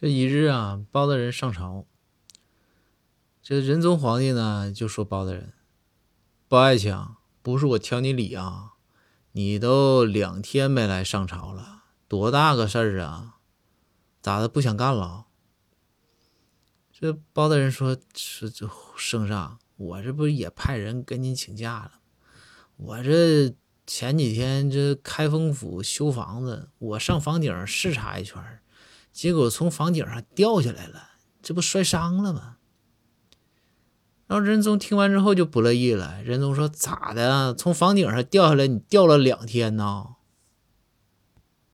这一日啊，包大人上朝，这仁宗皇帝呢就说包大人，包爱卿，不是我挑你理啊，你都两天没来上朝了，多大个事儿啊？咋的不想干了？这包大人说：“是这圣上，我这不也派人跟您请假了？我这前几天这开封府修房子，我上房顶视察一圈，结果从房顶上掉下来了，这不摔伤了吗？”然后仁宗听完之后就不乐意了。仁宗说：“咋的？从房顶上掉下来，你掉了两天呢？